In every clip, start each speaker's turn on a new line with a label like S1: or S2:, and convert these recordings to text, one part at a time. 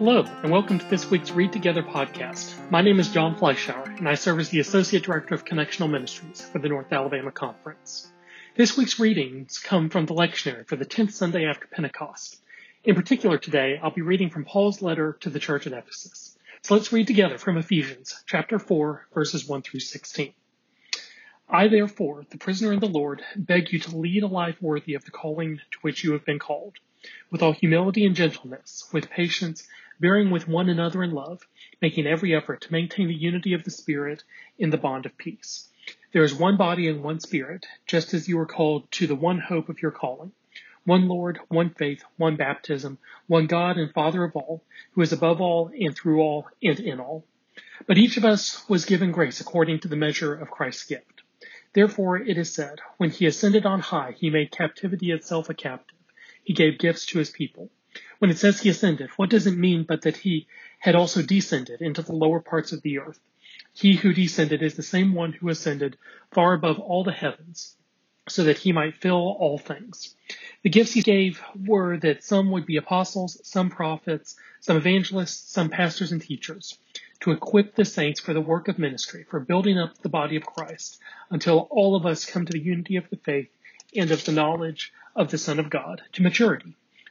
S1: Hello, and welcome to this week's Read Together podcast. My name is John Fleischauer, and I serve as the Associate Director of Connectional Ministries for the North Alabama Conference. This week's readings come from the lectionary for the 10th Sunday after Pentecost. In particular, today, I'll be reading from Paul's letter to the church at Ephesus. So let's read together from Ephesians chapter 4, verses 1 through 16. I, therefore, the prisoner in the Lord, beg you to lead a life worthy of the calling to which you have been called, with all humility and gentleness, with patience, bearing with one another in love, making every effort to maintain the unity of the Spirit in the bond of peace. There is one body and one Spirit, just as you are called to the one hope of your calling. One Lord, one faith, one baptism, one God and Father of all, who is above all and through all and in all. But each of us was given grace according to the measure of Christ's gift. Therefore it is said, when he ascended on high, he made captivity itself a captive. He gave gifts to his people. When it says he ascended, what does it mean but that he had also descended into the lower parts of the earth? He who descended is the same one who ascended far above all the heavens, so that he might fill all things. The gifts he gave were that some would be apostles, some prophets, some evangelists, some pastors and teachers, to equip the saints for the work of ministry, for building up the body of Christ, until all of us come to the unity of the faith and of the knowledge of the Son of God, to maturity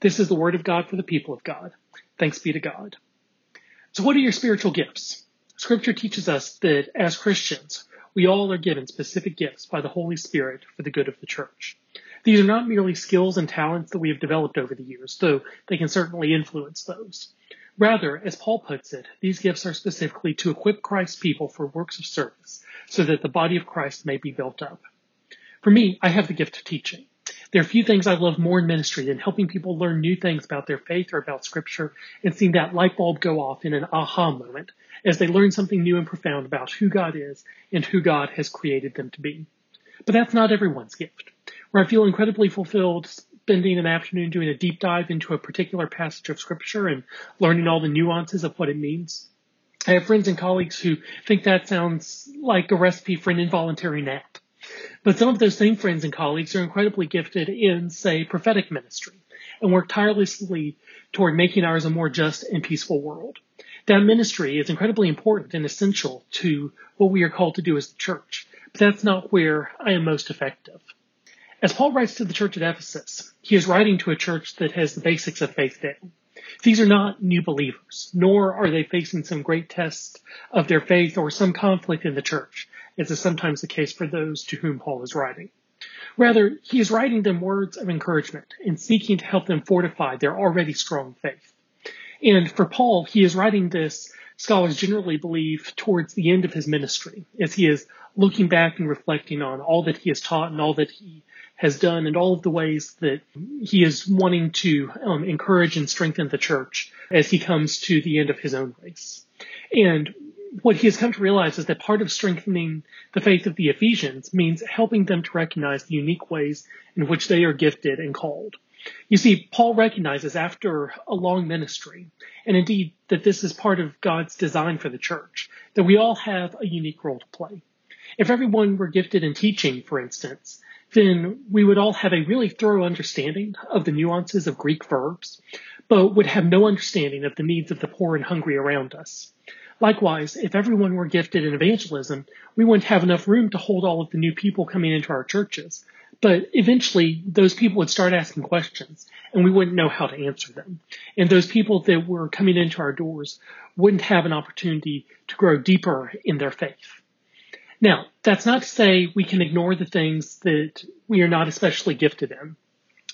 S1: This is the word of God for the people of God. Thanks be to God. So what are your spiritual gifts? Scripture teaches us that as Christians, we all are given specific gifts by the Holy Spirit for the good of the church. These are not merely skills and talents that we have developed over the years, though they can certainly influence those. Rather, as Paul puts it, these gifts are specifically to equip Christ's people for works of service, so that the body of Christ may be built up. For me, I have the gift of teaching. There are few things I love more in ministry than helping people learn new things about their faith or about scripture and seeing that light bulb go off in an aha moment as they learn something new and profound about who God is and who God has created them to be. But that's not everyone's gift. Where I feel incredibly fulfilled spending an afternoon doing a deep dive into a particular passage of scripture and learning all the nuances of what it means. I have friends and colleagues who think that sounds like a recipe for an involuntary nap. But some of those same friends and colleagues are incredibly gifted in, say, prophetic ministry and work tirelessly toward making ours a more just and peaceful world. That ministry is incredibly important and essential to what we are called to do as the church, but that's not where I am most effective. As Paul writes to the church at Ephesus, he is writing to a church that has the basics of faith down. These are not new believers, nor are they facing some great test of their faith or some conflict in the church as is sometimes the case for those to whom Paul is writing. Rather, he is writing them words of encouragement and seeking to help them fortify their already strong faith. And for Paul, he is writing this, scholars generally believe, towards the end of his ministry, as he is looking back and reflecting on all that he has taught and all that he has done and all of the ways that he is wanting to um, encourage and strengthen the church as he comes to the end of his own race. And what he has come to realize is that part of strengthening the faith of the Ephesians means helping them to recognize the unique ways in which they are gifted and called. You see, Paul recognizes after a long ministry, and indeed that this is part of God's design for the church, that we all have a unique role to play. If everyone were gifted in teaching, for instance, then we would all have a really thorough understanding of the nuances of Greek verbs, but would have no understanding of the needs of the poor and hungry around us. Likewise, if everyone were gifted in evangelism, we wouldn't have enough room to hold all of the new people coming into our churches. But eventually, those people would start asking questions, and we wouldn't know how to answer them. And those people that were coming into our doors wouldn't have an opportunity to grow deeper in their faith. Now, that's not to say we can ignore the things that we are not especially gifted in.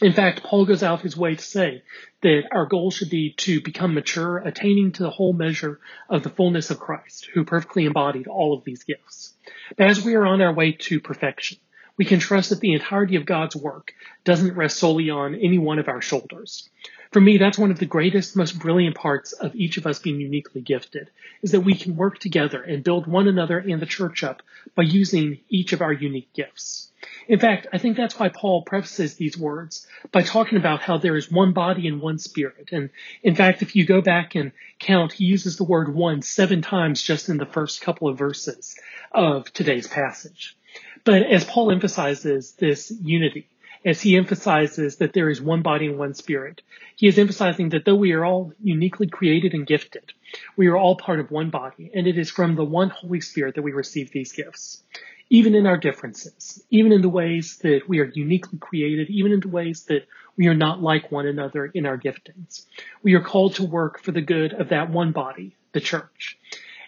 S1: In fact, Paul goes out of his way to say that our goal should be to become mature, attaining to the whole measure of the fullness of Christ, who perfectly embodied all of these gifts. But as we are on our way to perfection, we can trust that the entirety of God's work doesn't rest solely on any one of our shoulders. For me, that's one of the greatest, most brilliant parts of each of us being uniquely gifted, is that we can work together and build one another and the church up by using each of our unique gifts. In fact, I think that's why Paul prefaces these words by talking about how there is one body and one spirit. And in fact, if you go back and count, he uses the word one seven times just in the first couple of verses of today's passage. But as Paul emphasizes this unity, as he emphasizes that there is one body and one spirit. He is emphasizing that though we are all uniquely created and gifted, we are all part of one body, and it is from the one Holy Spirit that we receive these gifts. Even in our differences, even in the ways that we are uniquely created, even in the ways that we are not like one another in our giftings. We are called to work for the good of that one body, the church.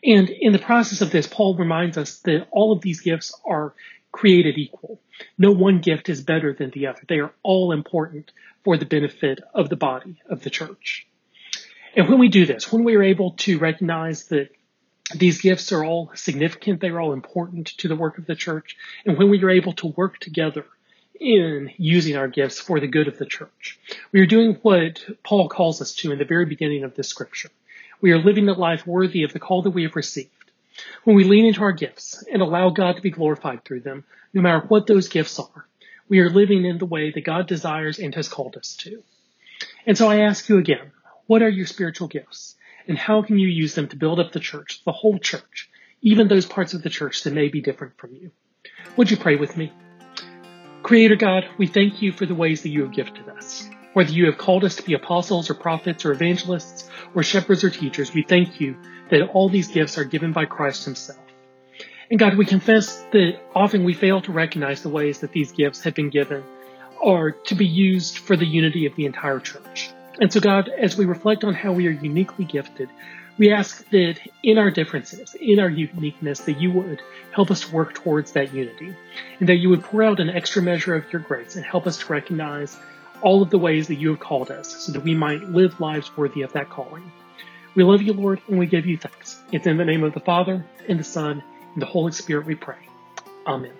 S1: And in the process of this, Paul reminds us that all of these gifts are created equal. No one gift is better than the other. They are all important for the benefit of the body of the church. And when we do this, when we are able to recognize that these gifts are all significant, they are all important to the work of the church, and when we are able to work together in using our gifts for the good of the church, we are doing what Paul calls us to in the very beginning of this scripture. We are living a life worthy of the call that we have received when we lean into our gifts and allow God to be glorified through them, no matter what those gifts are, we are living in the way that God desires and has called us to. And so I ask you again, what are your spiritual gifts? And how can you use them to build up the church, the whole church, even those parts of the church that may be different from you? Would you pray with me? Creator God, we thank you for the ways that you have gifted us. Whether you have called us to be apostles or prophets or evangelists or shepherds or teachers, we thank you that all these gifts are given by Christ himself. And God, we confess that often we fail to recognize the ways that these gifts have been given are to be used for the unity of the entire church. And so God, as we reflect on how we are uniquely gifted, we ask that in our differences, in our uniqueness, that you would help us to work towards that unity and that you would pour out an extra measure of your grace and help us to recognize all of the ways that you have called us so that we might live lives worthy of that calling. We love you, Lord, and we give you thanks. It's in the name of the Father, and the Son, and the Holy Spirit we pray. Amen.